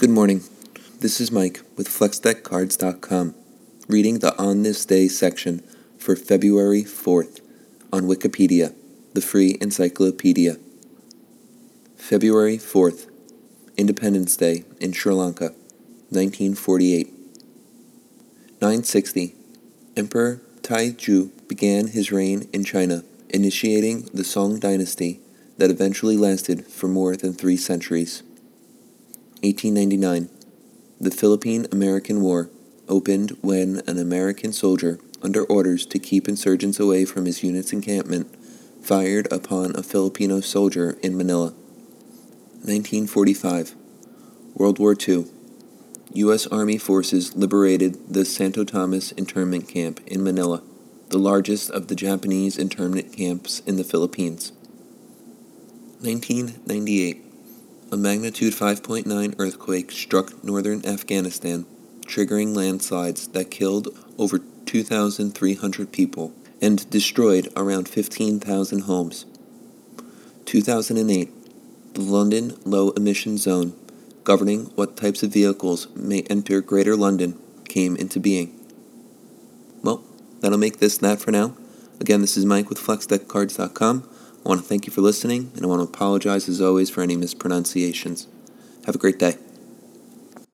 Good morning. This is Mike with FlexDeckCards.com, reading the On This Day section for February 4th on Wikipedia, the free encyclopedia. February 4th, Independence Day in Sri Lanka, 1948. 960. Emperor Taizong began his reign in China, initiating the Song dynasty that eventually lasted for more than three centuries. 1899. The Philippine American War opened when an American soldier, under orders to keep insurgents away from his unit's encampment, fired upon a Filipino soldier in Manila. 1945. World War II. U.S. Army forces liberated the Santo Tomas internment camp in Manila, the largest of the Japanese internment camps in the Philippines. 1998. A magnitude 5.9 earthquake struck northern Afghanistan, triggering landslides that killed over 2,300 people and destroyed around 15,000 homes. 2008. The London Low Emission Zone, governing what types of vehicles may enter Greater London, came into being. Well, that'll make this that for now. Again, this is Mike with FlexDeckCards.com. I want to thank you for listening, and I want to apologize as always for any mispronunciations. Have a great day.